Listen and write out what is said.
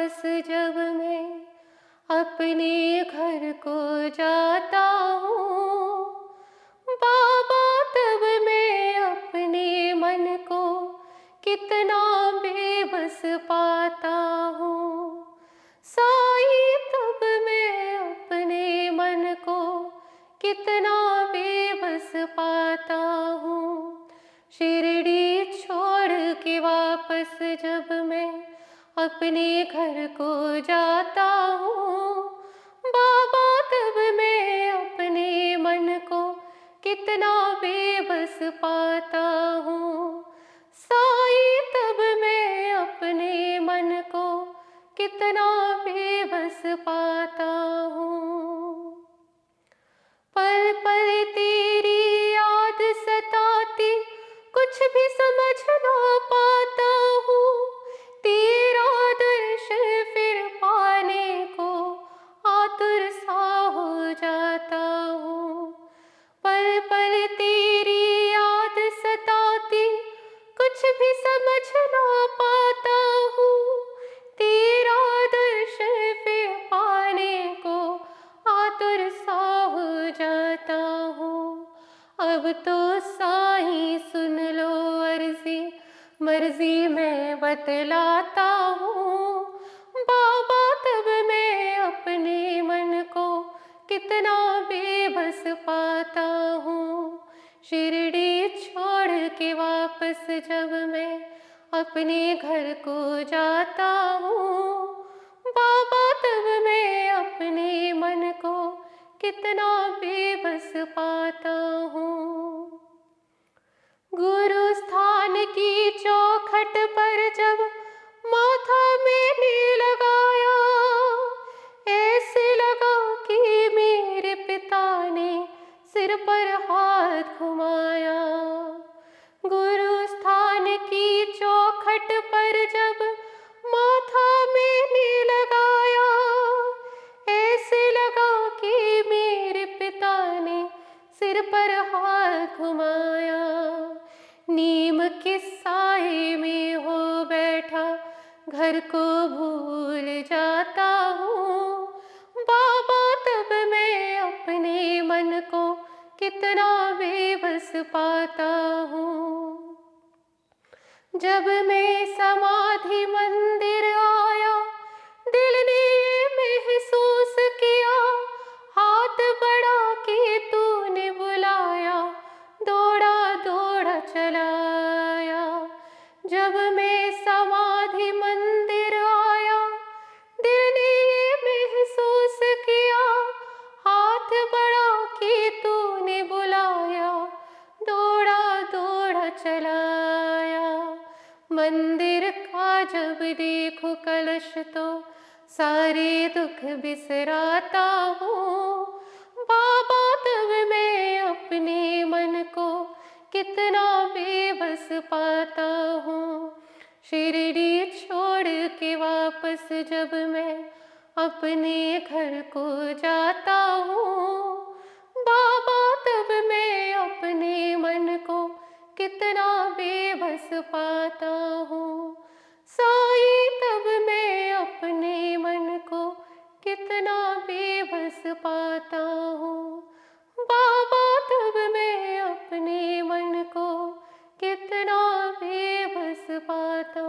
वापस जब मैं अपने घर को जाता हूँ। बाबा, तब मैं अपने मन को कितना बेबस पाता हूँ। साई, तब मैं अपने मन को कितना बेबस पाता हूँ। शिरडी छोड़ के वापस जब अपने घर को जाता हूँ। अब तो साही सुन लो अर्जी, मर्ज़ी मैं बतलाता हूँ। बाबा तब मैं अपने मन को कितना बेबस पाता हूँ। शिरडी छोड़ के वापस जब मैं अपने घर को जाता हूँ। बाबा तब मैं अपने मन को कितना बेबस पाता हूँ घुमाया गुरु स्थान की चौखट पर जब माथा मैंने लगाया ऐसे लगा कि मेरे पिता ने सिर पर हाथ घुमाया। नीम के साए में हो बैठा, घर को भूल जाता कितना बेबस पाता हूँ। जब मैं समाधि मंदिर आया दिल ने चलाया। मंदिर का जब देखो कलश तो सारे दुख बिसराता हूँ। बाबा तब मैं अपने मन को कितना बेबस पाता हूँ। शिरडी छोड़ के वापस जब मैं अपने घर को जाता हूँ। बाबा तब मैं अपने मन को कितना बेबस पाता हूँ। साई तब मैं अपने मन को कितना बेबस पाता हूँ। बाबा तब मैं अपने मन को कितना बेबस पाता